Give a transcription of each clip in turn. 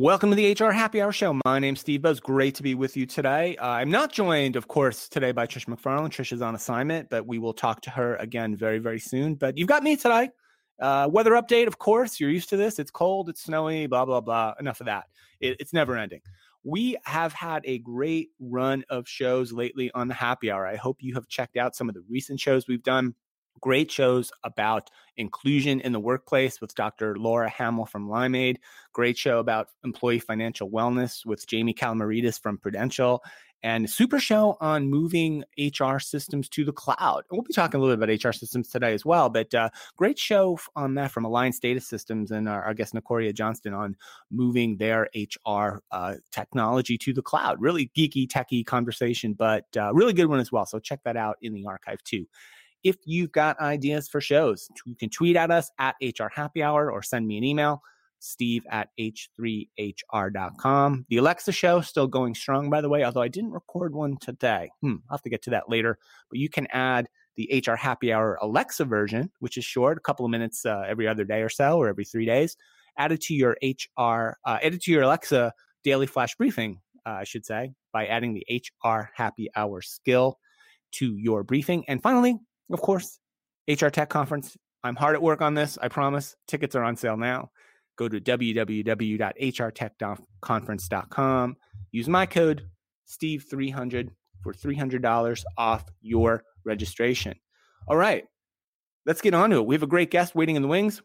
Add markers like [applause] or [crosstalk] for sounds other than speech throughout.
Welcome to the HR Happy Hour Show. My name's Steve Boese. Great to be with you today. Uh, I'm not joined, of course, today by Trish McFarlane. Trish is on assignment, but we will talk to her again very, very soon. But you've got me today. Uh, weather update, of course. You're used to this. It's cold, it's snowy, blah, blah, blah. Enough of that. It, it's never ending. We have had a great run of shows lately on the happy hour. I hope you have checked out some of the recent shows we've done great shows about inclusion in the workplace with Dr. Laura Hamill from Limeade. Great show about employee financial wellness with Jamie Calamaridis from Prudential. And super show on moving HR systems to the cloud. We'll be talking a little bit about HR systems today as well, but uh, great show on that from Alliance Data Systems and our, our guest Nicoria Johnston on moving their HR uh, technology to the cloud. Really geeky, techie conversation, but uh, really good one as well. So check that out in the archive too. If you've got ideas for shows, you can tweet at us at HR Happy Hour or send me an email, steve at h3hr.com. The Alexa show still going strong, by the way, although I didn't record one today. Hmm, I'll have to get to that later. But you can add the HR Happy Hour Alexa version, which is short, a couple of minutes uh, every other day or so, or every three days. Add it to your HR, uh, add it to your Alexa daily flash briefing, uh, I should say, by adding the HR Happy Hour skill to your briefing. And finally, of course, HR Tech Conference. I'm hard at work on this, I promise. Tickets are on sale now. Go to www.hrtechconference.com. Use my code Steve300 for $300 off your registration. All right, let's get on to it. We have a great guest waiting in the wings.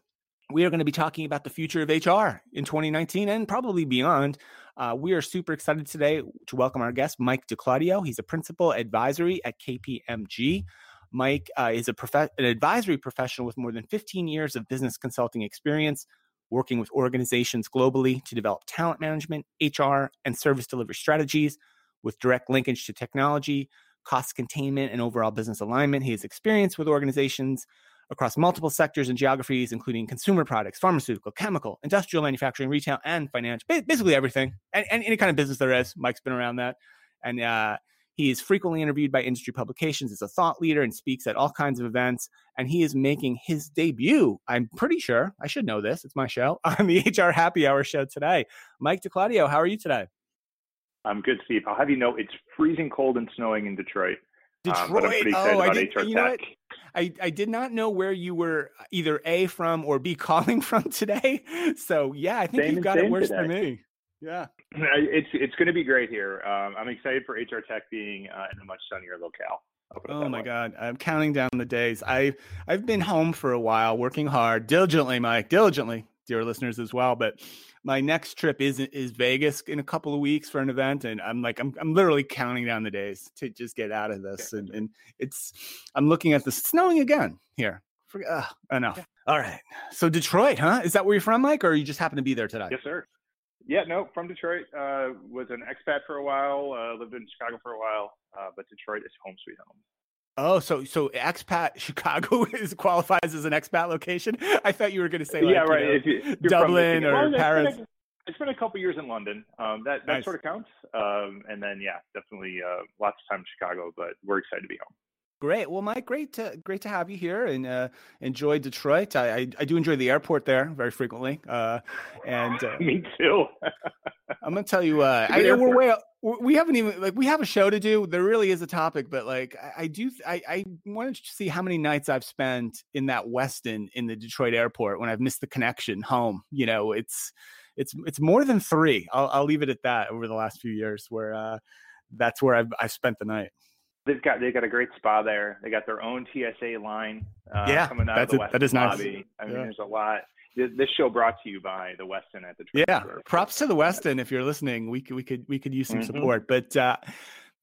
We are going to be talking about the future of HR in 2019 and probably beyond. Uh, we are super excited today to welcome our guest, Mike DiClaudio. He's a principal advisory at KPMG. Mike uh, is a prof- an advisory professional with more than 15 years of business consulting experience, working with organizations globally to develop talent management, HR, and service delivery strategies with direct linkage to technology, cost containment, and overall business alignment. He has experience with organizations across multiple sectors and geographies, including consumer products, pharmaceutical, chemical, industrial manufacturing, retail, and financial, basically everything, and, and any kind of business there is. Mike's been around that. And uh, he is frequently interviewed by industry publications as a thought leader and speaks at all kinds of events. And he is making his debut, I'm pretty sure, I should know this, it's my show, [laughs] on the HR Happy Hour show today. Mike DiClaudio, how are you today? I'm good, Steve. I'll have you know it's freezing cold and snowing in Detroit. Detroit. Um, oh, I did, you know what? I, I did not know where you were either A from or B [laughs] calling from today. So yeah, I think same you've got it worse today. than me. Yeah, it's it's going to be great here. Um, I'm excited for HR Tech being uh, in a much sunnier locale. Oh my way. God, I'm counting down the days. I I've been home for a while, working hard, diligently, Mike, diligently, dear listeners as well. But my next trip is is Vegas in a couple of weeks for an event, and I'm like I'm I'm literally counting down the days to just get out of this. And, and it's I'm looking at the snowing again here. For, uh, enough. Yeah. All right. So Detroit, huh? Is that where you're from, Mike, or you just happen to be there today? Yes, sir. Yeah, no, from Detroit. Uh, was an expat for a while. Uh, lived in Chicago for a while, uh, but Detroit is home sweet home. Oh, so so expat [laughs] Chicago is qualifies as an expat location. I thought you were going to say like, yeah, right. You know, Dublin or well, Paris. It's been, a, it's been a couple years in London. Um, that that nice. sort of counts. Um, and then yeah, definitely uh, lots of time in Chicago, but we're excited to be home. Great. Well, Mike, great to great to have you here and uh, enjoy Detroit. I, I, I do enjoy the airport there very frequently. Uh, and uh, [laughs] me too. I'm gonna tell you, uh, I, we're way we haven't even like we have a show to do. There really is a topic, but like I, I do, I, I wanted to see how many nights I've spent in that Westin in the Detroit airport when I've missed the connection home. You know, it's it's it's more than three. I'll, I'll leave it at that. Over the last few years, where uh, that's where I've I've spent the night. They've got they got a great spa there. They got their own TSA line uh, yeah, coming out of the Westin that is nice. lobby. I mean, yeah. there's a lot. This show brought to you by the Westin at the yeah. Props to the Westin if you're listening. We could we could we could use some mm-hmm. support, but uh,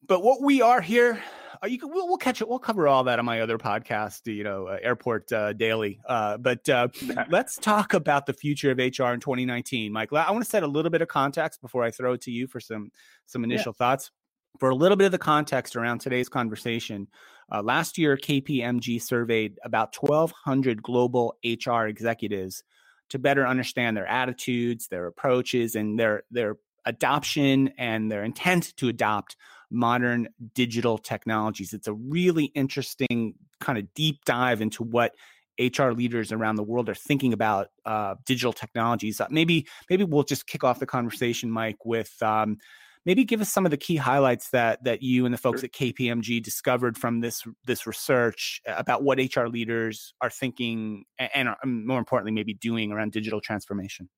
but what we are here you can, we'll, we'll catch it. We'll cover all that on my other podcast, you know, uh, Airport uh, Daily. Uh, but uh, [laughs] let's talk about the future of HR in 2019, Mike. I want to set a little bit of context before I throw it to you for some some initial yeah. thoughts. For a little bit of the context around today's conversation, uh, last year KPMG surveyed about 1,200 global HR executives to better understand their attitudes, their approaches, and their their adoption and their intent to adopt modern digital technologies. It's a really interesting kind of deep dive into what HR leaders around the world are thinking about uh, digital technologies. Uh, maybe maybe we'll just kick off the conversation, Mike, with um, maybe give us some of the key highlights that that you and the folks sure. at KPMG discovered from this this research about what HR leaders are thinking and, and um, more importantly, maybe doing around digital transformation.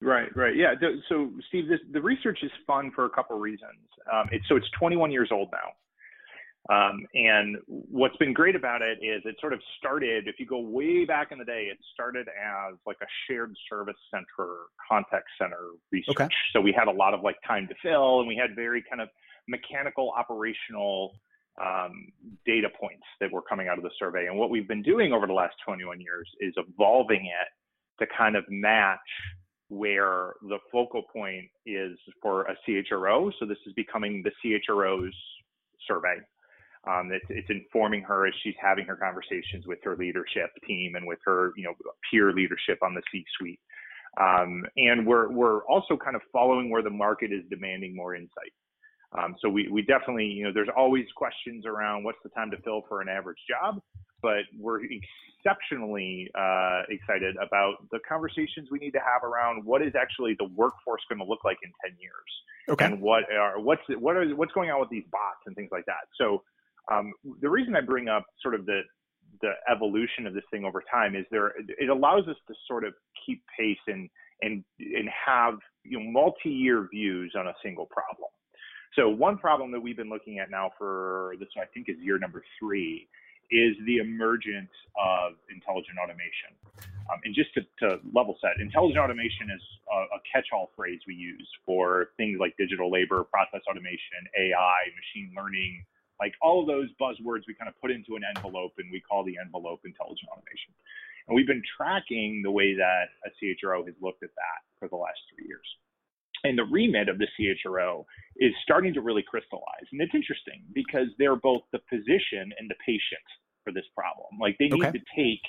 Right, right, yeah. So, Steve, this, the research is fun for a couple reasons. Um, it's so it's 21 years old now, um, and what's been great about it is it sort of started. If you go way back in the day, it started as like a shared service center, contact center research. Okay. So we had a lot of like time to fill, and we had very kind of mechanical, operational um, data points that were coming out of the survey. And what we've been doing over the last 21 years is evolving it to kind of match where the focal point is for a CHRO. So this is becoming the CHRO's survey. Um, it's, it's, informing her as she's having her conversations with her leadership team and with her, you know, peer leadership on the C-suite. Um, and we're we're also kind of following where the market is demanding more insight. Um, so we we definitely, you know, there's always questions around what's the time to fill for an average job, but we're exceptionally uh, excited about the conversations we need to have around what is actually the workforce going to look like in 10 years okay. and what are what's what are what's going on with these bots and things like that so um, the reason i bring up sort of the the evolution of this thing over time is there it allows us to sort of keep pace and and and have you know multi-year views on a single problem so one problem that we've been looking at now for this i think is year number three is the emergence of intelligent automation. Um, and just to, to, level set, intelligent automation is a, a catch-all phrase we use for things like digital labor, process automation, AI, machine learning, like all of those buzzwords we kind of put into an envelope and we call the envelope intelligent automation. And we've been tracking the way that a CHRO has looked at that for the last three years and the remit of the CHRO is starting to really crystallize. And it's interesting because they're both the physician and the patient for this problem. Like they need okay. to take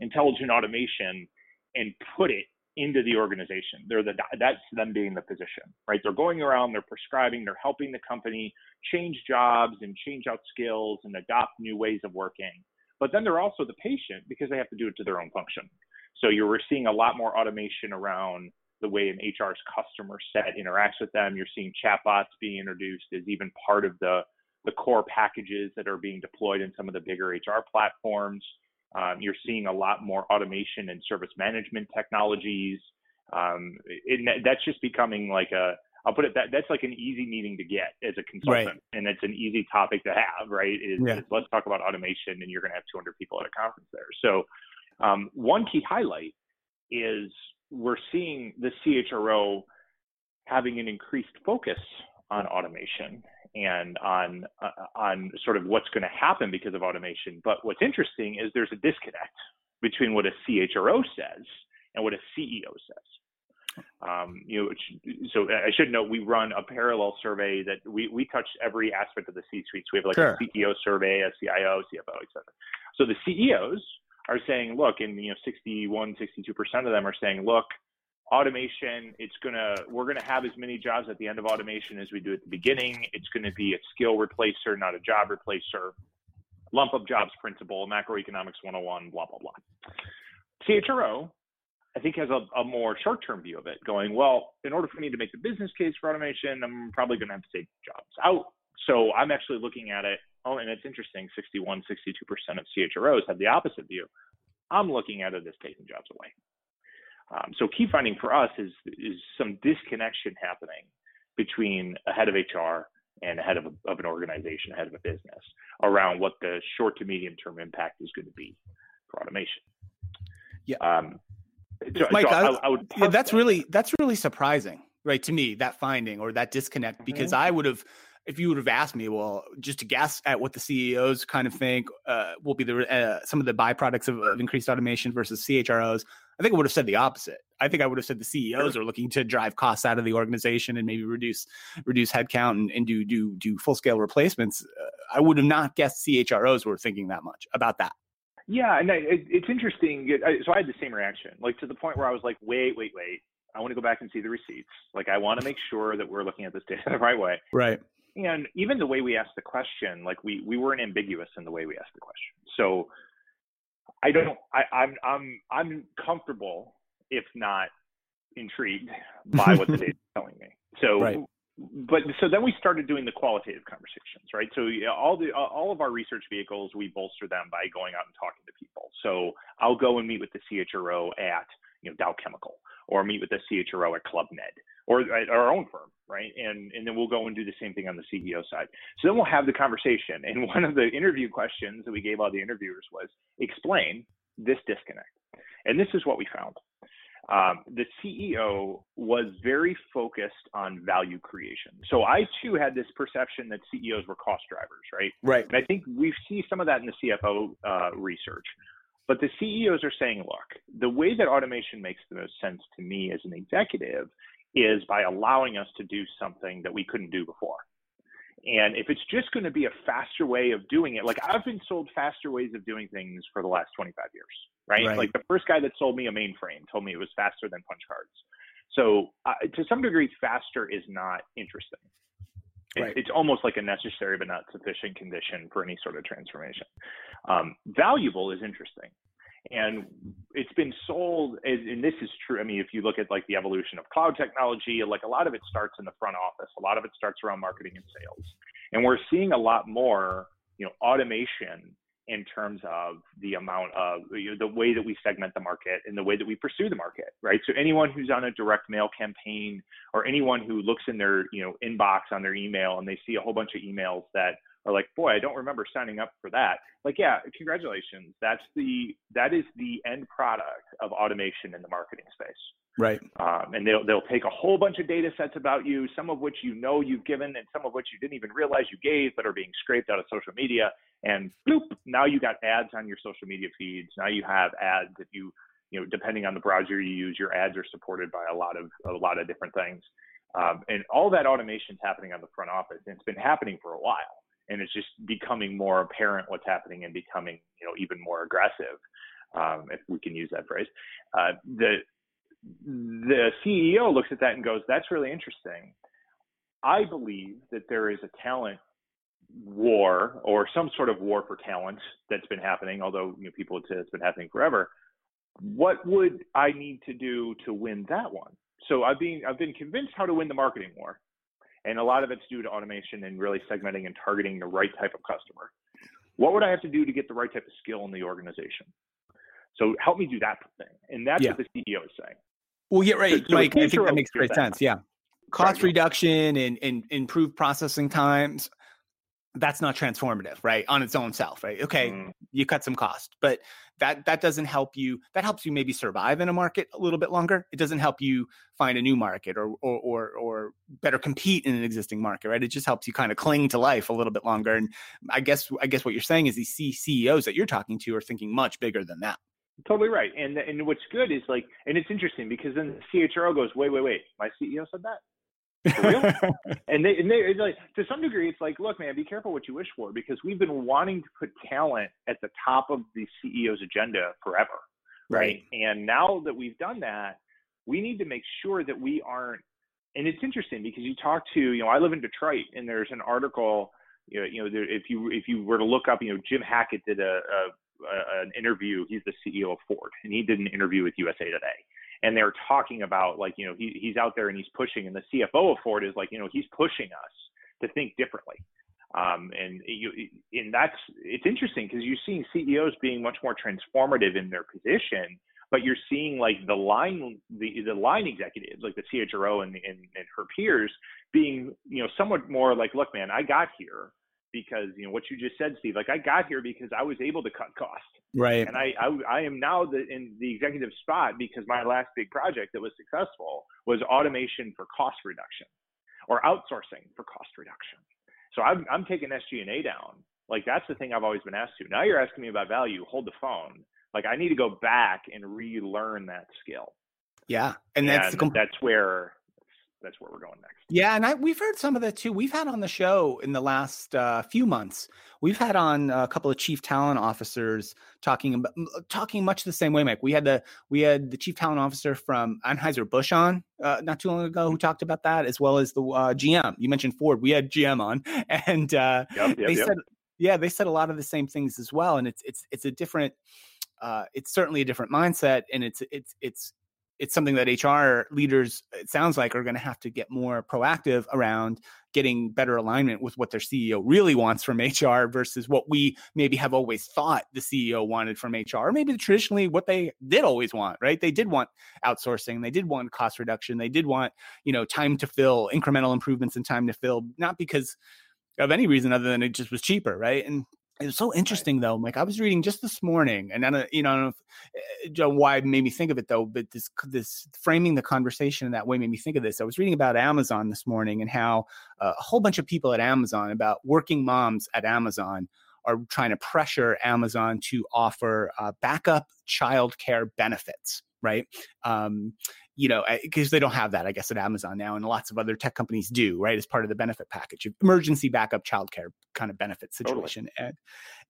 intelligent automation and put it into the organization. They're the that's them being the physician, right? They're going around, they're prescribing, they're helping the company change jobs and change out skills and adopt new ways of working. But then they're also the patient because they have to do it to their own function. So you're seeing a lot more automation around the way an HR's customer set interacts with them. You're seeing chatbots being introduced as even part of the the core packages that are being deployed in some of the bigger HR platforms. Um, you're seeing a lot more automation and service management technologies. Um, it, that's just becoming like a, I'll put it that that's like an easy meeting to get as a consultant, right. and it's an easy topic to have, right? Is, yeah. is let's talk about automation, and you're going to have 200 people at a conference there. So, um, one key highlight is we're seeing the CHRO having an increased focus on automation and on uh, on sort of what's going to happen because of automation. But what's interesting is there's a disconnect between what a CHRO says and what a CEO says. Um, you know, so I should note we run a parallel survey that we, we touch every aspect of the C-suite. So we have like sure. a CEO survey, a CIO, CFO, et cetera. So the CEOs are saying, look, and you know, 61, 62 percent of them are saying, look, automation it's going to we're going to have as many jobs at the end of automation as we do at the beginning. It's going to be a skill replacer not a job replacer. Lump of jobs principle macroeconomics 101 blah blah blah. Chro i think has a, a more short-term view of it going well in order for me to make the business case for automation i'm probably going to have to take jobs out. So i'm actually looking at it oh and it's interesting 61 62% of chros have the opposite view. I'm looking at it as taking jobs away um, so key finding for us is is some disconnection happening between a head of HR and a head of, a, of an organization, a head of a business, around what the short to medium term impact is going to be for automation. Yeah, um, so, Mike, so I, I, I, would. Yeah, that's that. really that's really surprising, right? To me, that finding or that disconnect, because mm-hmm. I would have if you would have asked me, well, just to guess at what the CEOs kind of think uh, will be the uh, some of the byproducts of, of, increased automation versus CHROs, I think I would have said the opposite. I think I would have said the CEOs are looking to drive costs out of the organization and maybe reduce reduce headcount and, and do do do full scale replacements. Uh, I would have not guessed CHROs were thinking that much about that. Yeah, and I, it, it's interesting. So I had the same reaction, like to the point where I was like, wait, wait, wait. I want to go back and see the receipts. Like I want to make sure that we're looking at this data [laughs] the right way. Right. And even the way we asked the question, like we we weren't ambiguous in the way we asked the question. So I don't I, I'm I'm I'm comfortable, if not intrigued, by what the [laughs] data is telling me. So right. but so then we started doing the qualitative conversations, right? So all the all of our research vehicles, we bolster them by going out and talking to people. So I'll go and meet with the CHRO at you know Dow Chemical or meet with the CHRO at Club Med or at our own firm, right? And and then we'll go and do the same thing on the CEO side. So then we'll have the conversation. And [laughs] one of the interview questions that we gave all the interviewers was explain this disconnect. And this is what we found. Um, the CEO was very focused on value creation. So I too had this perception that CEOs were cost drivers, right? Right. And I think we see some of that in the CFO uh, research. But the CEOs are saying, look, the way that automation makes the most sense to me as an executive is by allowing us to do something that we couldn't do before. And if it's just going to be a faster way of doing it, like I've been sold faster ways of doing things for the last 25 years, right? right. Like the first guy that sold me a mainframe told me it was faster than punch cards. So uh, to some degree, faster is not interesting. Right. It's almost like a necessary but not sufficient condition for any sort of transformation. Um, valuable is interesting. And it's been sold, and this is true. I mean, if you look at like the evolution of cloud technology, like a lot of it starts in the front office, a lot of it starts around marketing and sales. And we're seeing a lot more, you know, automation in terms of the amount of you know, the way that we segment the market and the way that we pursue the market, right? So anyone who's on a direct mail campaign or anyone who looks in their you know inbox on their email and they see a whole bunch of emails that are like, boy, I don't remember signing up for that. Like, yeah, congratulations. That's the that is the end product of automation in the marketing space. Right. Um, and they'll they'll take a whole bunch of data sets about you, some of which you know you've given, and some of which you didn't even realize you gave, but are being scraped out of social media. And bloop, now you got ads on your social media feeds. Now you have ads that you you know, depending on the browser you use, your ads are supported by a lot of a lot of different things. Um, and all that automation is happening on the front office, and it's been happening for a while and it's just becoming more apparent what's happening and becoming you know even more aggressive um, if we can use that phrase. Uh, the the ceo looks at that and goes that's really interesting. I believe that there is a talent war or some sort of war for talent that's been happening although you know people would say it's been happening forever. What would i need to do to win that one? So i've been i've been convinced how to win the marketing war and a lot of it's due to automation and really segmenting and targeting the right type of customer. What would I have to do to get the right type of skill in the organization? So help me do that thing. And that's yeah. what the CEO is saying. Well, yeah, right, so, Mike. I think that makes great that. sense. Yeah. Cost right. reduction and, and improved processing times that's not transformative right on its own self right okay mm. you cut some cost but that that doesn't help you that helps you maybe survive in a market a little bit longer. It doesn't help you find a new market or or or, or better compete in an existing market right? It just helps you kind of cling to life a little bit longer. And i guess i guess what you're saying is these ceos that you're talking to are thinking much bigger than that. Totally right. And and what's good is like and it's interesting because then the chro goes wait wait wait. My ceo said that? [laughs] and they, and they like to some degree, it's like, look, man, be careful what you wish for because we've been wanting to put talent at the top of the CEO's agenda forever, right? right? And now that we've done that, we need to make sure that we aren't. And it's interesting because you talk to, you know, I live in Detroit, and there's an article, you know, you know there, if you if you were to look up, you know, Jim Hackett did a, a an interview. He's the CEO of Ford, and he did an interview with USA Today and they're talking about like you know he, he's out there and he's pushing and the cfo of ford is like you know he's pushing us to think differently um, and you and that's it's interesting because you're seeing ceos being much more transformative in their position but you're seeing like the line the the line executives like the chro and, and, and her peers being you know somewhat more like look man i got here because you know what you just said, Steve. Like I got here because I was able to cut costs, right? And I I, I am now the, in the executive spot because my last big project that was successful was automation for cost reduction, or outsourcing for cost reduction. So I'm I'm taking SG&A down. Like that's the thing I've always been asked to. Now you're asking me about value. Hold the phone. Like I need to go back and relearn that skill. Yeah, and that's and that's where that's where we're going next. Yeah, and I, we've heard some of that too. We've had on the show in the last uh, few months. We've had on a couple of chief talent officers talking about talking much the same way, Mike. We had the we had the chief talent officer from Anheuser Busch on uh, not too long ago who talked about that, as well as the uh, GM. You mentioned Ford. We had GM on, [laughs] and uh, yep, yep, they yep. said, yeah, they said a lot of the same things as well. And it's it's it's a different. Uh, it's certainly a different mindset, and it's it's it's it's something that HR leaders, it sounds like, are going to have to get more proactive around getting better alignment with what their CEO really wants from [laughs] HR versus what we maybe have always thought the CEO wanted from HR, or maybe traditionally what they did always want, right? They did want outsourcing, they did want cost reduction, they did want, you know, time to fill, incremental improvements in time to fill, not because of any reason other than it just was cheaper, right? And it was so interesting though. Like I was reading just this morning, and then you know, I don't know if, eh, why it made me think of it though, but this this framing the conversation in that way made me think of this. I was reading about Amazon this morning and how uh, a whole bunch of people at Amazon, about working moms at Amazon, are trying to pressure Amazon to offer uh, backup childcare benefits right? Um, you know, because they don't have that, I guess, at Amazon now, and lots of other tech companies do, right? As part of the benefit package, emergency backup childcare kind of benefit situation, totally. and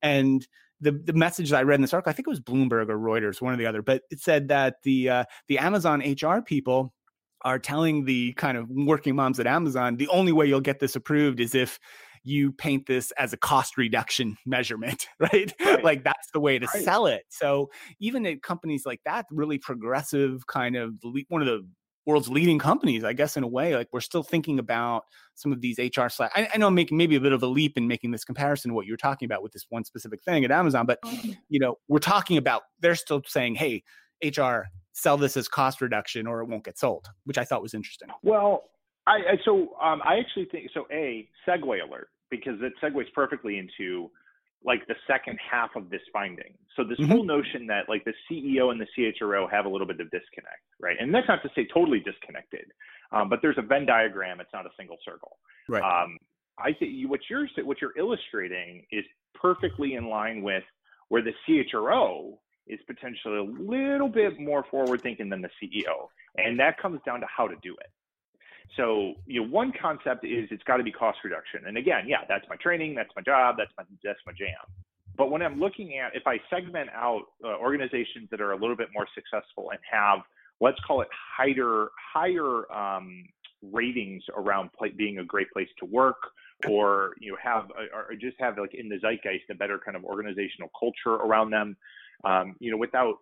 and the the message that I read in this article, I think it was Bloomberg or Reuters, one or the other, but it said that the uh, the Amazon HR people are telling the kind of working moms at Amazon the only way you'll get this approved is if you paint this as a cost reduction [laughs] measurement, [laughs] right? right. like that's the way to right. sell it. So even at companies like that, really progressive kind of one of the world's leading companies, I guess, in a way, like we're still thinking about some of these HR slash. I, I, know I'm making maybe a bit of a leap in making this comparison to what you're talking about with this one specific thing at Amazon, but mm-hmm. you know, we're talking about they're still saying, hey, HR, sell this as cost reduction or it won't get sold, which I thought was interesting. Well, I, I so um, I actually think so. A segue alert because it segues perfectly into like the second half of this finding. So this mm-hmm. whole notion that like the CEO and the CHRO have a little bit of disconnect, right? And that's not to say totally disconnected, um, but there's a Venn diagram. It's not a single circle. Right. Um, I think what you're what you're illustrating is perfectly in line with where the CHRO is potentially a little bit more forward thinking than the CEO, and that comes down to how to do it. So, you know, one concept is it's got to be cost reduction. And again, yeah, that's my training, that's my job, that's my that's my jam. But when I'm looking at if I segment out uh, organizations that are a little bit more successful and have let's call it higher higher um, ratings around being a great place to work or you know have or just have like in the zeitgeist a better kind of organizational culture around them um, you know without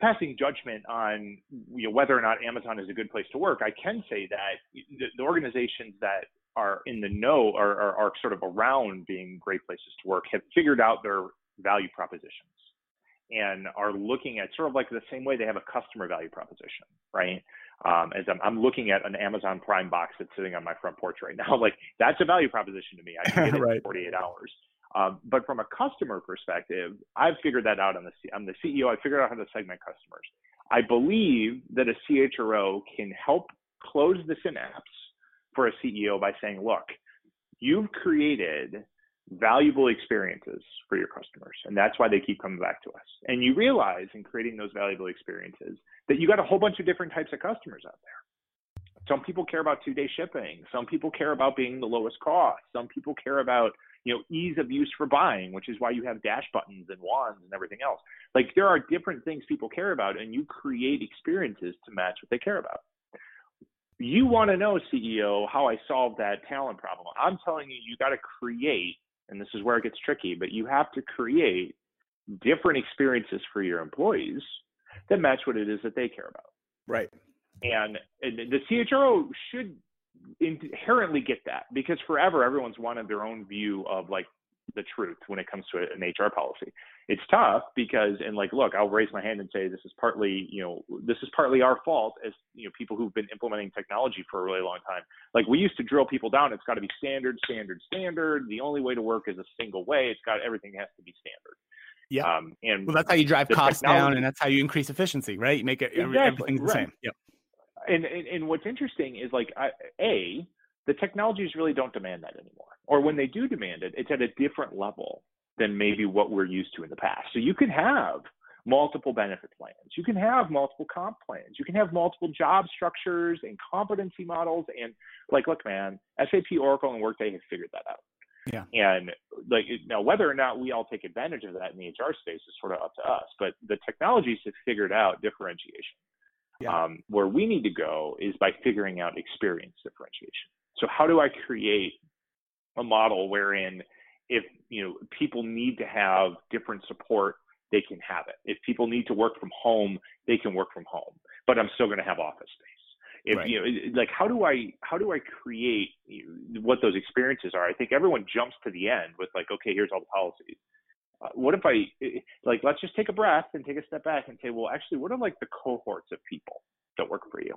passing judgment on you know, whether or not Amazon is a good place to work, I can say that the, the organizations that are in the know or are, are, sort of around being great places to work have figured out their value propositions and are looking at sort of like the same way they have a customer value proposition, right? Um, as I'm, I'm, looking at an Amazon Prime box that's sitting on my front porch right now, [laughs] like that's a value proposition to me. I can get it [laughs] right. in 48 hours. Um, but from a customer perspective, I've figured that out. I'm the CEO. I figured out how to segment customers. I believe that a CHRO can help close the synapse for a CEO by saying, "Look, you've created valuable experiences for your customers, and that's why they keep coming back to us." And you realize in creating those valuable experiences that you got a whole bunch of different types of customers out there. Some people care about two-day shipping. Some people care about being the lowest cost. Some people care about you know, ease of use for buying, which is why you have dash buttons and wands and everything else. Like there are different things people care about, and you create experiences to match what they care about. You want to know, CEO, how I solve that talent problem. I'm telling you, you got to create, and this is where it gets tricky, but you have to create different experiences for your employees that match what it is that they care about. Right. And, and the CHRO should inherently get that because forever everyone's wanted their own view of like the truth when it comes to an HR policy. It's tough because, and like, look, I'll raise my hand and say this is partly, you know, this is partly our fault as you know people who've been implementing technology for a really long time. Like we used to drill people down. It's got to be standard, standard, standard. The only way to work is a single way. It's got everything has to be standard. Yeah. Um, and well, that's how you drive costs down, and that's how you increase efficiency, right? You make it exactly, everything's the right. same. Yep and, and, and what's interesting is like I, a the technologies really don't demand that anymore. or when they do demand it, it's at a different level than maybe what we're used to in the past. So you can have multiple benefit plans. You can have multiple comp plans. You can have multiple job structures and competency models. And like, look, man, SAP, Oracle, and Workday have figured that out. Yeah. And like now, whether or not we all take advantage of that in the HR space is sort of up to us. But the technologies have figured out differentiation. Yeah. Um, where we need to go is by figuring out experience differentiation. So how do I create a model wherein if you know people need to have different support they can have it if people need to work from home they can work from home but i'm still going to have office space if right. you know like how do i how do i create what those experiences are i think everyone jumps to the end with like okay here's all the policies uh, what if i like let's just take a breath and take a step back and say well actually what are like the cohorts of people that work for you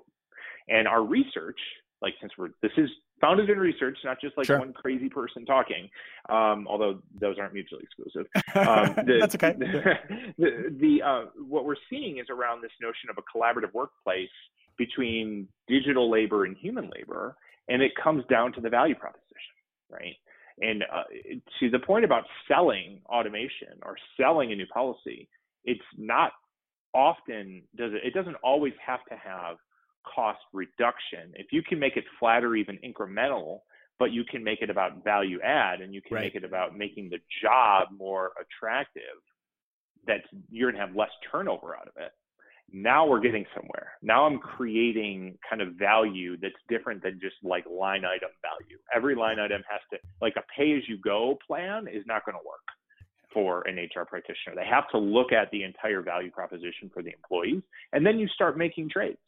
and our research like since we're this is founded in research, not just like sure. one crazy person talking. Um, although those aren't mutually exclusive. [laughs] Um, the, That's okay. [laughs] The, the uh, what we're seeing is around this notion of a collaborative workplace between digital labor and human labor, and it comes down to the value proposition, right? And uh, to the point about selling automation or selling a new policy, it's not often does it. It doesn't always have to have cost reduction. If you can make it flat or even incremental, but you can make it about value add and you can right. make it about making the job more attractive, that you're going to have less turnover out of it. Now we're getting somewhere. Now I'm creating kind of value that's different than just like line item value. Every line item has to, like a pay as you go plan is not going to work for an HR practitioner. They have to look at the entire value proposition for the employees, and then you start making trades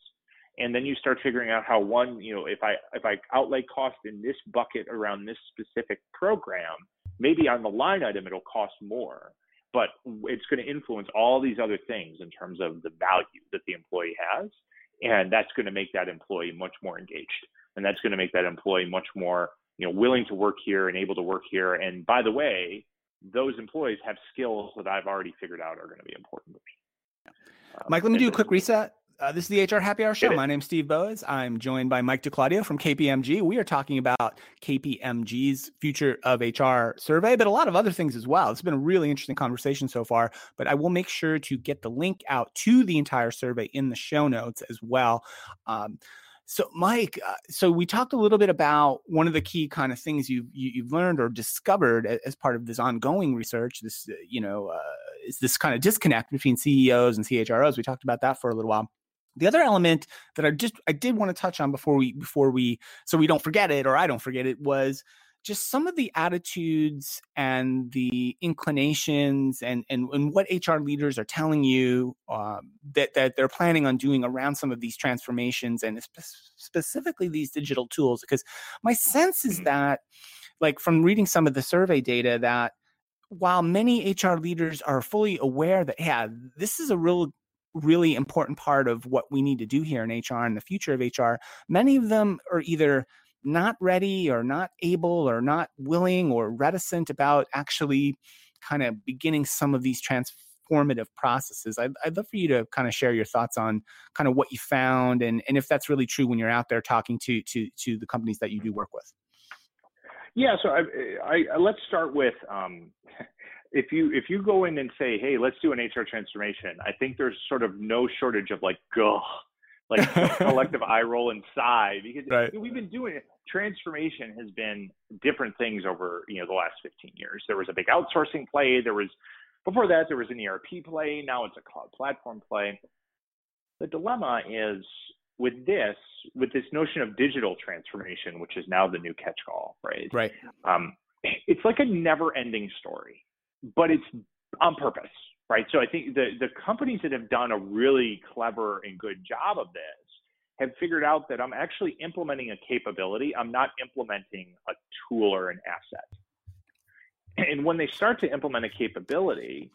and then you start figuring out how one you know if i if i outlay cost in this bucket around this specific program maybe on the line item it'll cost more but it's going to influence all these other things in terms of the value that the employee has and that's going to make that employee much more engaged. And that's going to make that employee much more you know willing to work here and able to work here. And by the way those employees have skills that i've already figured out are going to be important to me. Mike let me um, do a quick reset uh, this is the HR Happy Hour Show. My name's Steve Boese. I'm joined by Mike DiClaudio from KPMG. We are talking about KPMG's Future of HR survey, but a lot of other things as well. It's been a really interesting conversation so far, but I will make sure to get the link out to the entire survey in the show notes as well. Um, so, Mike, uh, so we talked a little bit about one of the key kind of things you've you, have learned or discovered as part of this ongoing research. This, uh, you know, uh, is this kind of disconnect between CEOs and CHROs. We talked about that for a little while. The other element that I just I did want to touch on before we before we so we don't forget it or I don't forget it was just some of the attitudes and the inclinations and and, and what HR leaders are telling you um, that that they're planning on doing around some of these transformations and spe- specifically these digital tools because my sense is mm-hmm. that like from reading some of the survey data that while many HR leaders are fully aware that yeah this is a real really important part of what we need to do here in HR and the future of HR, many of them are either not ready or not able or not willing or reticent about actually kind of beginning some of these transformative processes. I'd, I'd love for you to kind of share your thoughts on kind of what you found and, and if that's really true when you're out there talking to, to, to the companies that you do work with. Yeah, so I, I, let's start with um, [laughs] if you if you go in and say, hey, let's do an HR transformation, I think there's sort of no shortage of like, go, like [laughs] collective eye roll and sigh because right. we've been doing it. Transformation has been different things over you know the last 15 years. There was a big outsourcing play. There was before that there was an ERP play. Now it's a cloud platform play. The dilemma is with this, with this notion of digital transformation, which is now the new catch-all, right? Right. Um, it's like a never-ending story but it's on purpose, right? So I think the the companies that have done a really clever and good job of this have figured out that I'm actually implementing a capability. I'm not implementing a tool or an asset. And when they start to implement a capability,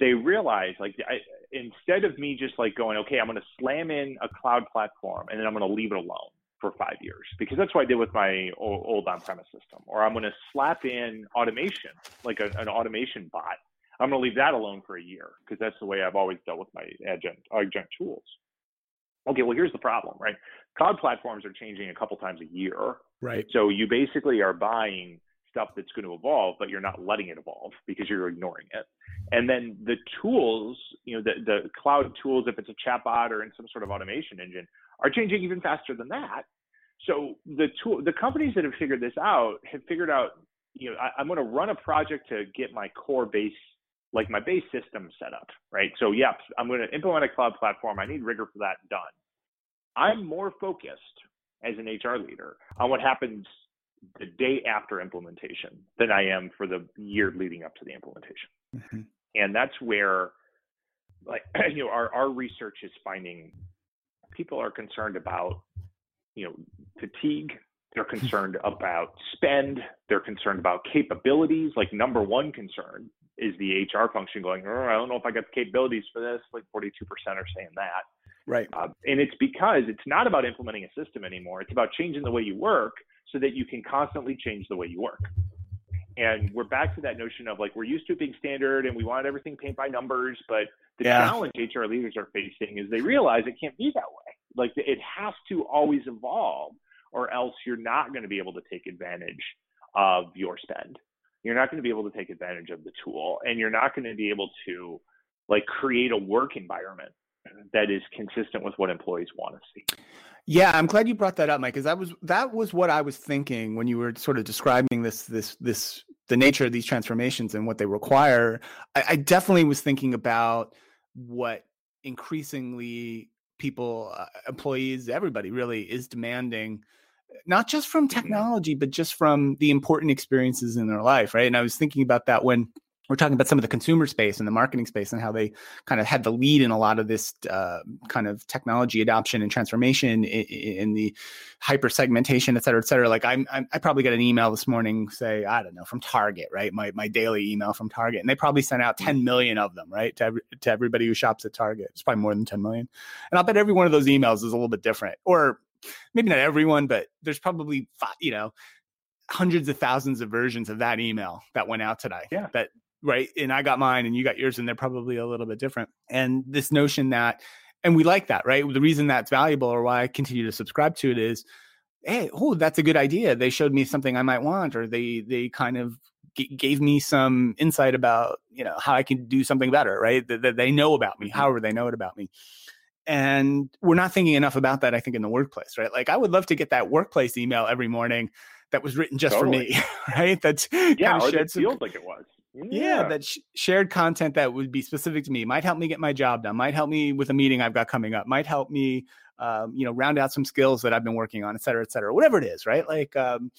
they realize like I, instead of me just like going, okay, I'm going to slam in a cloud platform and then I'm going to leave it alone for five years because that's what I did with my old, old on-premise system. Or I'm going to slap in automation, like a, an automation bot. I'm going to leave that alone for a year because that's the way I've always dealt with my adjunct, adjunct tools. Okay, well here's the problem, right? Cloud platforms are changing a couple times a year. Right. So you basically are buying stuff that's going to evolve, but you're not letting it evolve because you're ignoring it. And then the tools, you know, the, the cloud tools, if it's a chatbot or in some sort of automation engine, are changing even faster than that. So the tool, the companies that have figured this out have figured out, you know, I, I'm going to run a project to get my core base, like my base system set up, right? So yep, I'm going to implement a cloud platform. I need rigor for that done. I'm more focused as an HR leader on what happens the day after implementation than I am for the year leading up to the implementation. Mm-hmm. And that's where like [clears throat] you know our, our research is finding people are concerned about you know fatigue they're concerned about spend they're concerned about capabilities. Like number one concern is the hr function going oh, i don't know if i got the capabilities for this like 42% are saying that. Right. Uh, and it's because it's not about implementing a system anymore it's about changing the way you work so that you can constantly change the way you work. And we're back to that notion of like we're used to it being standard and we want everything paint by numbers, but the yeah. challenge HR leaders are facing is they realize it can't be that way. Like it has to always evolve, or else you're not going to be able to take advantage of your spend. You're not going to be able to take advantage of the tool, and you're not going to be able to like create a work environment that is consistent with what employees want to see. Yeah, I'm glad you brought that up, Mike, because that was that was what I was thinking when you were sort of describing this this this the nature of these transformations and what they require. I, I definitely was thinking about what increasingly people, uh, employees, everybody really is demanding, not just from mm-hmm. technology, but just from the important experiences in their life, right? And I was thinking about that when we're talking about some of the consumer space and the marketing space and how they kind of had the lead in a lot of this uh, kind of technology adoption and transformation in, in, the hyper segmentation, et cetera, et cetera. Like I'm, I'm, i probably got an email this morning, say, I don't know, from Target, right? My, my daily email from Target. And they probably sent out 10 million of them, right? To, every, to everybody who shops at Target. It's probably more than 10 million. And I'll bet every one of those emails is a little bit different or maybe not everyone, but there's probably, you know, hundreds of thousands of versions of that email that went out today yeah. that right? And I got mine and you got yours, and they're probably a little bit different. And this notion that, and we like that, right? The reason that's valuable or why I continue to subscribe to it is, hey, oh, that's a good idea. They showed me something I might want, or they they kind of g- gave me some insight about you know how I can do something better, right? That, that they know about me, mm-hmm. however they know it about me. And we're not thinking enough about that, I think, in the workplace, right? Like I would love to get that workplace email every morning that was written just totally. for me, [laughs] right? That's yeah, or that feels like it was yeah, that sh- shared content that would be specific to me might help me get my job done might help me with a meeting i've got coming up might help me um, you know round out some skills that i've been working on et cetera et cetera whatever it is right? Like um,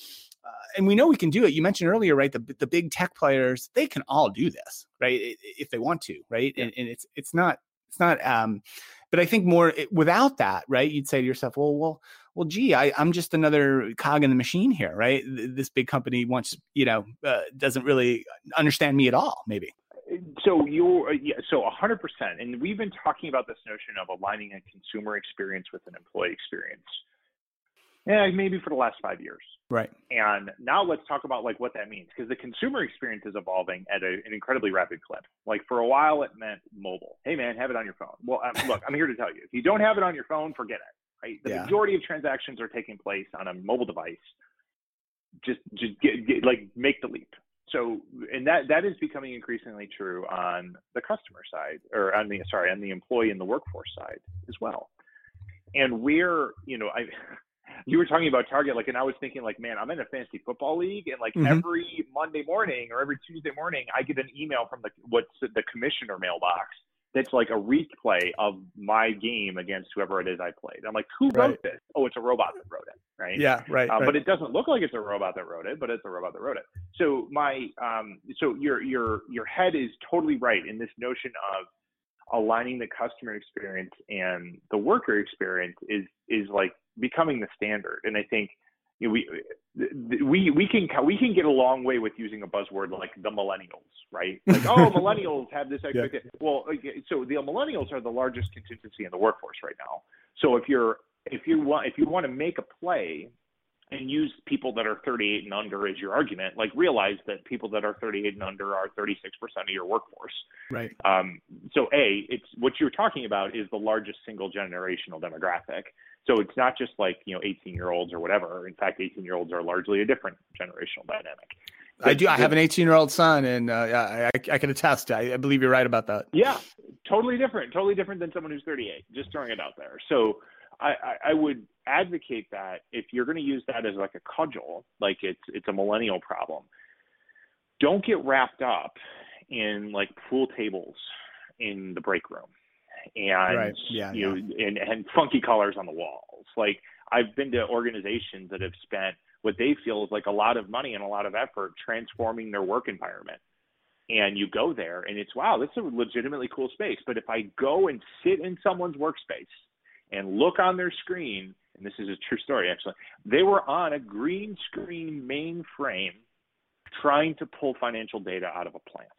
uh, and we know we can do it. You mentioned earlier right the, the big tech players they can all do this right if they want to right? Yeah. and, and it's it's not it's not um but i think more it, without that right you'd say to yourself well well well, gee, I, am just another cog in the machine here, right? This big company wants, you know, uh, doesn't really understand me at all, maybe. So you're, uh, yeah, so 100%. And we've been talking about this notion of aligning a consumer experience with an employee experience. Yeah, maybe for the last five years. Right. And now let's talk about like what that means because the consumer experience is evolving at a, an incredibly rapid clip. Like for a while, it meant mobile. Hey man, have it on your phone. Well, um, look, I'm here to tell you, if you don't have it on your phone, forget it right? The yeah. majority of transactions are taking place on a mobile device. Just, just get, get, like make the leap. So, and that that is becoming increasingly true on the customer side, or on the sorry, on the employee and the workforce side as well. And we're, you know, I, [laughs] you were talking about Target, like, and I was thinking, like, man, I'm in a fantasy football league, and like mm-hmm. every Monday morning or every Tuesday morning, I get an email from the what's the commissioner mailbox that's like a replay of my game against whoever it is I played. I'm like, who wrote right. this? Oh, it's a robot that wrote it, right? Yeah, right, uh, right, But it doesn't look like it's a robot that wrote it, but it's a robot that wrote it. So my, um, so your your your head is totally right in this notion of aligning the customer experience and the worker experience is is like becoming the standard. And I think you know, we we we can we can get a long way with using a buzzword like the millennials, right? [laughs] Like, oh, millennials have this expectation. Yeah. Well, so the millennials are the largest contingency in the workforce right now. So if you're if you want if you want to make a play and use people that are 38 and under as your argument, like realize that people that are 38 and under are 36% of your workforce. Right. Um, so a, it's what you're talking about is the largest single generational demographic. So it's not just like, you know, 18 year olds or whatever. In fact, 18 year olds are largely a different generational dynamic. I do. I have an 18 year old son, and uh, I, I, can attest. I, I, believe you're right about that. Yeah, totally different. Totally different than someone who's 38. Just throwing it out there. So I, I would advocate that if you're going to use that as like a cudgel, like it's it's a millennial problem. Don't get wrapped up in like pool tables in the break room and right. yeah, you yeah. know and, and funky colors on the walls. Like I've been to organizations that have spent what they feel is like a lot of money and a lot of effort transforming their work environment. And you go there and it's wow, this is a legitimately cool space. But if I go and sit in someone's workspace and look on their screen, and this is a true story actually, they were on a green screen mainframe trying to pull financial data out of a plant.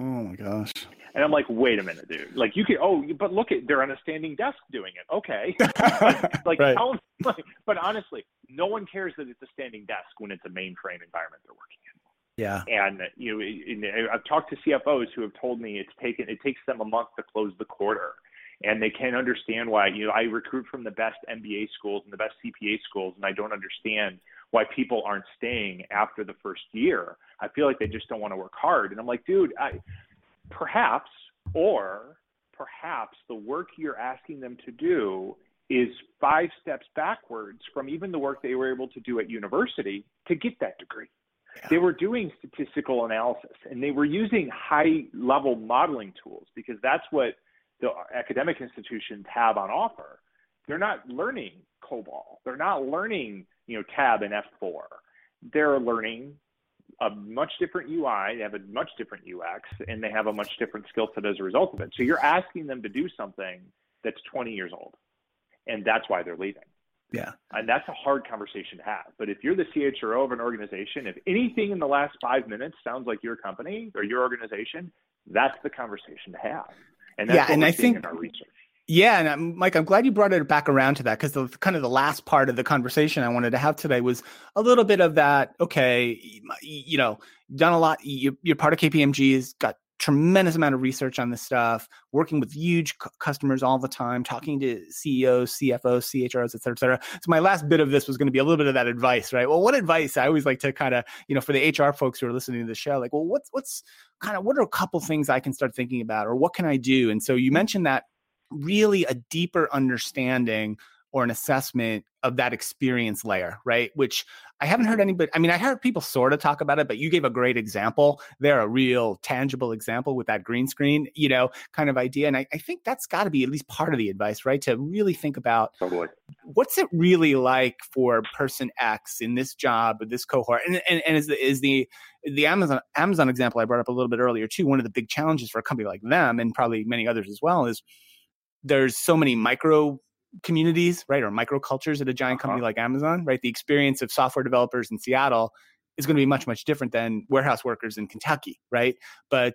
Oh my gosh. And I'm like, wait a minute, dude. Like you can oh, but look at they're on a standing desk doing it. Okay. [laughs] like, right. how, like, but honestly, no one cares that it's a standing desk when it's a mainframe environment they're working in. Yeah. And you know, I've talked to CFOs who have told me it's taken it takes them a month to close the quarter. And they can't understand why, you know, I recruit from the best MBA schools and the best CPA schools, and I don't understand why people aren't staying after the first year. I feel like they just don't want to work hard. And I'm like, dude, I perhaps, or perhaps the work you're asking them to do is five steps backwards from even the work they were able to do at university to get that degree. Yeah. They were doing statistical analysis and they were using high level modeling tools because that's what the academic institutions have on offer. They're not learning COBOL. They're not learning, you know, tab and F4. They're learning a much different UI, they have a much different UX, and they have a much different skill set as a result of it. So you're asking them to do something that's 20 years old, and that's why they're leaving. Yeah. And that's a hard conversation to have. But if you're the CHRO of an organization, if anything in the last five minutes sounds like your company or your organization, that's the conversation to have. And that's yeah, and I think in our research. Yeah, and I'm, Mike, I'm glad you brought it back around to that because the kind of the last part of the conversation I wanted to have today was a little bit of that. Okay, you know, done a lot. You, are part of KPMG. Has got tremendous amount of research on this stuff. Working with huge c- customers all the time, talking to CEOs, CFOs, CHROs, et cetera, et cetera. So my last bit of this was going to be a little bit of that advice, right? Well, what advice? I always like to kind of, you know, for the HR folks who are listening to the show, like, well, what's what's kind of what are a couple things I can start thinking about, or what can I do? And so you mm-hmm. mentioned that really a deeper understanding or an assessment of that experience layer, right? Which I haven't heard mm-hmm. anybody, I mean, I heard people sort of talk about it, but you gave a great example. They're a real tangible example with that green screen, you know, kind of idea. And I, I think that's got to be at least part of the advice, right? To really think about totally. what's it really like for person X in this job with this cohort. And, and, and is the, is the, the Amazon, Amazon example I brought up a little bit earlier too, one of the big challenges for a company like them and probably many others as well is there's so many micro communities, right, or micro cultures at a giant uh-huh. company like Amazon, right? The experience of software developers in Seattle is going to be much much different than warehouse workers in Kentucky, right? But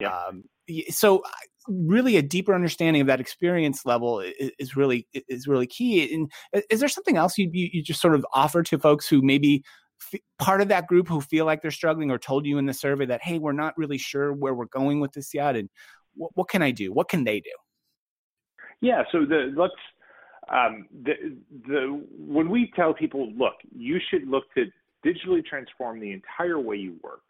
yeah. um, so really a deeper understanding of that experience level is, is really is really key. And is there something else you, you, you just sort of offer to folks who maybe f- part of that group who feel like they're struggling or told you in the survey that hey we're not really sure where we're going with this yet and what, what can I do? What can they do? Yeah, so the let's um, the the when we tell people, look, you should look to digitally transform the entire way you work,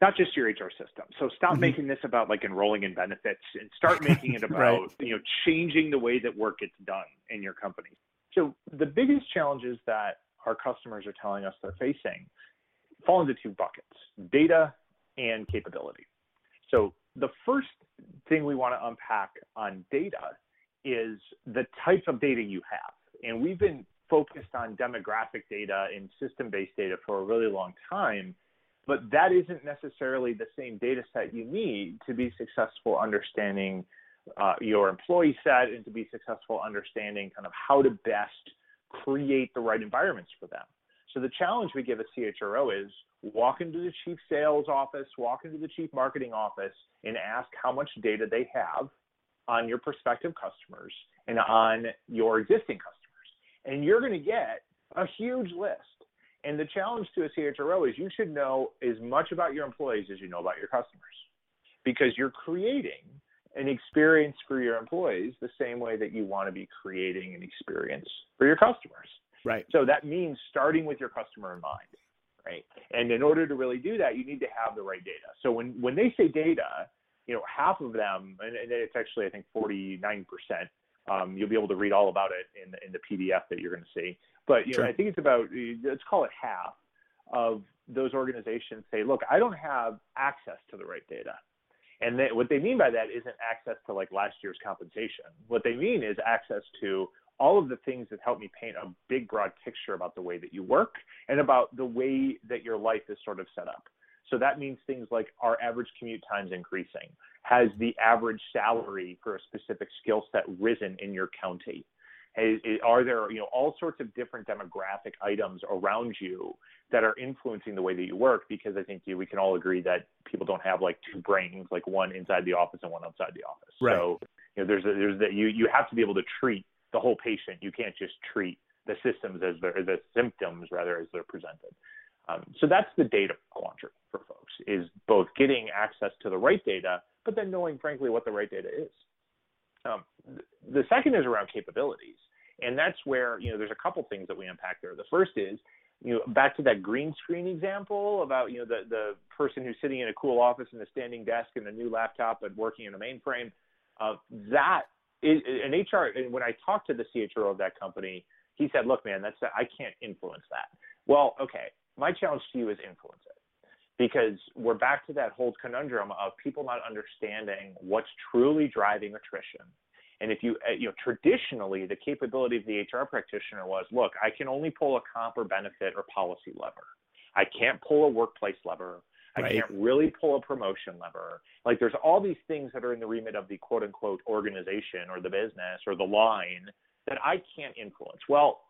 not just your HR system. So stop mm-hmm. making this about like enrolling in benefits and start making it [laughs] about right. you know changing the way that work gets done in your company. So the biggest challenges that our customers are telling us they're facing fall into two buckets: data and capability. So the first thing we want to unpack on data is the type of data you have. And we've been focused on demographic data and system based data for a really long time, but that isn't necessarily the same data set you need to be successful understanding uh, your employee set and to be successful understanding kind of how to best create the right environments for them. So the challenge we give a CHRO is walk into the chief sales office, walk into the chief marketing office, and ask how much data they have on your prospective customers and on your existing customers. And you're going to get a huge list. And the challenge to a CHRO is you should know as much about your employees as you know about your customers because you're creating an experience for your employees the same way that you want to be creating an experience for your customers. Right. So that means starting with your customer in mind right? And in order to really do that, you need to have the right data. So when when they say data, you know, half of them, and, and it's actually I think 49 percent. Um, you'll be able to read all about it in the, in the PDF that you're going to see. But you know. I think it's about let's call it half of those organizations say, look, I don't have access to the right data. And they, what they mean by that isn't access to like last year's compensation. What they mean is access to all of the things that help me paint a big, broad picture about the way that you work and about the way that your life is sort of set up. So that means things like our average commute times increasing? Has the average salary for a specific skill set risen in your county? are there you know all sorts of different demographic items around you that are influencing the way that you work because i think you, we can all agree that people don't have like two brains like one inside the office and one outside the office right. so you know there's a, there's that you you have to be able to treat the whole patient. You can't just treat the systems as the symptoms rather as they're presented. Um, so that's the data quandary for folks is both getting access to the right data, but then knowing frankly what the right data is. Um, the second is around capabilities, and that's where you know there's a couple things that we unpack there. The first is you know back to that green screen example about you know the the person who's sitting in a cool office and a standing desk and a new laptop and working in a mainframe. Uh, that an HR, and when I talked to the CHRO of that company, he said, "Look, man, that's I can't influence that." Well, okay, my challenge to you is influence it, because we're back to that whole conundrum of people not understanding what's truly driving attrition. And if you, uh, you know, traditionally the capability of the HR practitioner was, look, I can only pull a comp or benefit or policy lever. I can't pull a workplace lever. I right. can't really pull a promotion lever. Like there's all these things that are in the remit of the quote unquote organization or the business or the line that I can't influence. Well,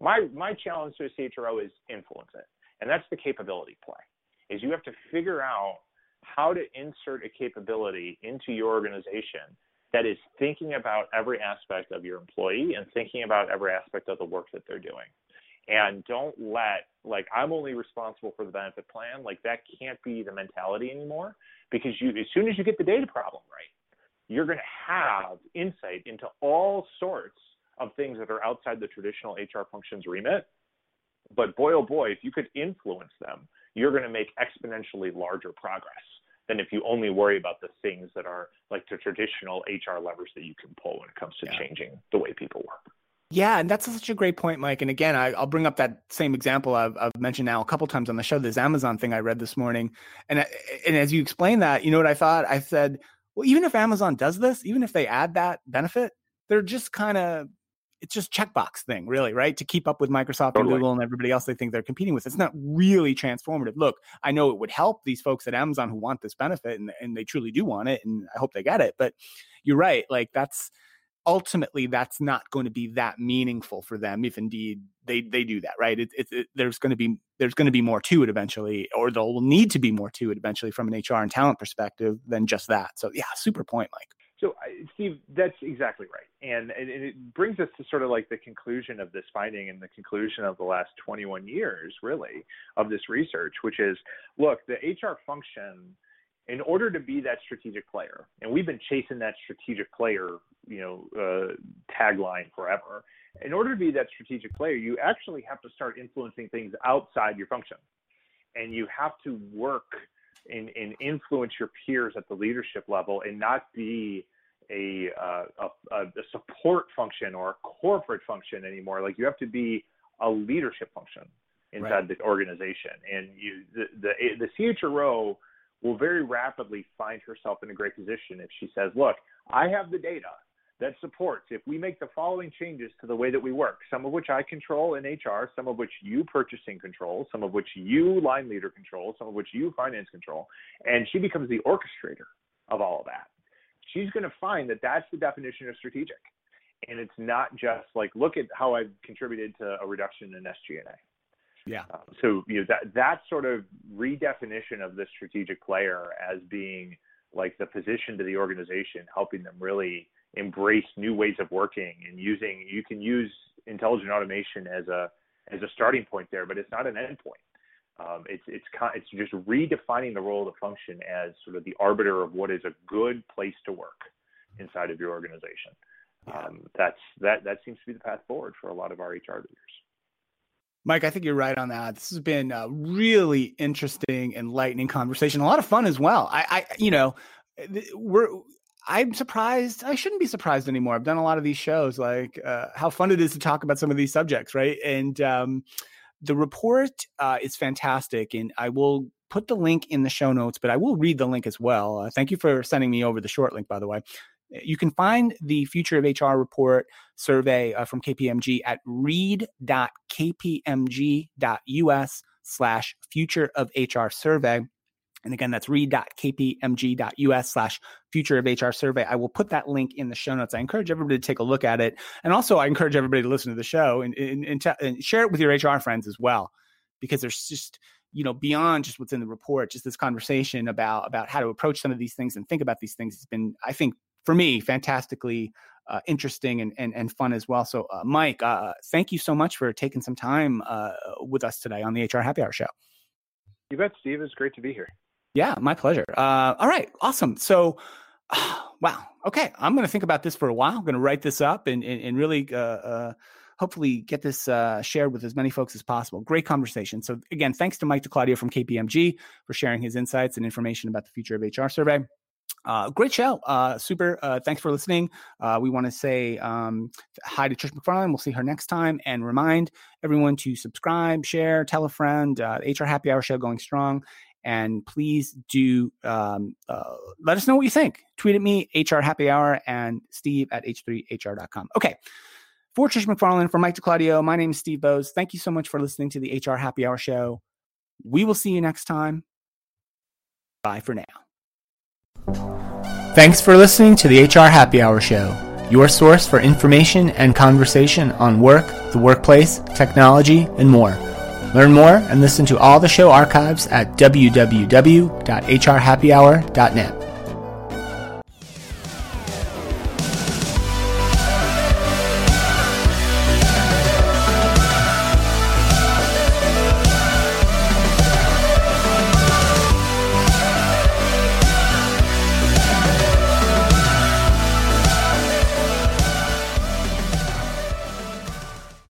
my my challenge to a CHRO is influence it. And that's the capability play. Is you have to figure out how to insert a capability into your organization that is thinking about every aspect of your employee and thinking about every aspect of the work that they're doing and don't let like i'm only responsible for the benefit plan. Like that can't be the mentality anymore because you as soon as you get the data problem right you're going to have insight into all sorts of things that are outside the traditional hr functions remit. But boy oh boy if you could influence them you're going to make exponentially larger progress than if you only worry about the things that are like the traditional hr levers that you can pull when it comes to yeah. changing the way people work yeah, and that's such a great point, Mike. And again, I, will bring up that same example I've, I've, mentioned now a couple times on the show. This Amazon thing I read this morning, and and as you explain that, you know what I thought? I said, well, even if Amazon does this, even if they add that benefit, they're just kind of it's just checkbox thing, really, right? To keep up with Microsoft totally. and Google and everybody else they think they're competing with. It's not really transformative. Look, I know it would help these folks at Amazon who want this benefit and, and they truly do want it, and I hope they get it. But you're right, like that's ultimately that's not going to be that meaningful for them if indeed they they do that right? It, it, it, there's going to be there's going to be more to it eventually or there will need to be more to it eventually from an hr and talent perspective than just that. So yeah super point mike. So steve that's exactly right. And, and it brings us to sort of like the conclusion of this finding and the conclusion of the last 21 years really of this research which is look the hr function in order to be that strategic player, and we've been chasing that strategic player, you know, uh, tagline forever. In order to be that strategic player, you actually have to start influencing things outside your function, and you have to work and, and influence your peers at the leadership level, and not be a, uh, a, a support function or a corporate function anymore. Like you have to be a leadership function inside right. the organization, and you the the, the CHRO will very rapidly find herself in a great position if she says, Look, I have the data that supports if we make the following changes to the way that we work, some of which I control in HR, some of which you purchasing control, some of which you line leader control, some of which you finance control, and she becomes the orchestrator of all of that. She's going to find that that's the definition of strategic. And it's not just like, look at how I've contributed to a reduction in SG&A. Yeah. Um, so you know that that sort of redefinition of the strategic player as being like the position to the organization, helping them really embrace new ways of working and using. You can use intelligent automation as a as a starting point there, but it's not an endpoint. Um, it's it's it's just redefining the role of the function as sort of the arbiter of what is a good place to work inside of your organization. Yeah. Um, that's that that seems to be the path forward for a lot of our HR leaders. Mike, I think you're right on that. This has been a really interesting, enlightening conversation. A lot of fun as well. I, I you know, we're I'm surprised. I shouldn't be surprised anymore. I've done a lot of these shows, like uh, how fun it is to talk about some of these subjects, right? And um, the report uh, is fantastic, and I will put the link in the show notes, but I will read the link as well. Uh, thank you for sending me over the short link, by the way. You can find the Future of HR report survey uh, from KPMG at read.kpmg.us slash future of HR survey. And again, that's read.kpmg.us slash future of HR survey. I will put that link in the show notes. I encourage everybody to take a look at it. And also, I encourage everybody to listen to the show and, and, and, t- and share it with your HR friends as well, because there's just, you know, beyond just what's in the report, just this conversation about, about how to approach some of these things and think about these things has been, I think, for me, fantastically uh, interesting and, and, and fun as well. So, uh, Mike, uh, thank you so much for taking some time uh, with us today on the HR Happy Hour Show. You bet, Steve. It's great to be here. Yeah, my pleasure. Uh, all right, awesome. So, [sighs] wow. Okay, I'm going to think about this for a while. I'm going to write this up and and, and really, uh, uh, hopefully, get this uh, shared with as many folks as possible. Great conversation. So, again, thanks to Mike DiClaudio from KPMG for sharing his insights and information about the future of HR survey. Uh, great show. Uh, super. Uh, thanks for listening. Uh, we want to say um, hi to Trish McFarlane. We'll see her next time and remind everyone to subscribe, share, tell a friend. HR uh, Happy Hour show going strong. And please do um, uh, let us know what you think. Tweet at me, HR Happy Hour, and Steve at h3hr.com. Okay. For Trish McFarlane, for Mike DiClaudio, my name is Steve Boese. Thank you so much for listening to the HR Happy Hour show. We will see you next time. Bye for now. Thanks for listening to the HR Happy Hour show, your source for information and conversation on work, the workplace, technology, and more. Learn more and listen to all the show archives at www.hrhappyhour.net.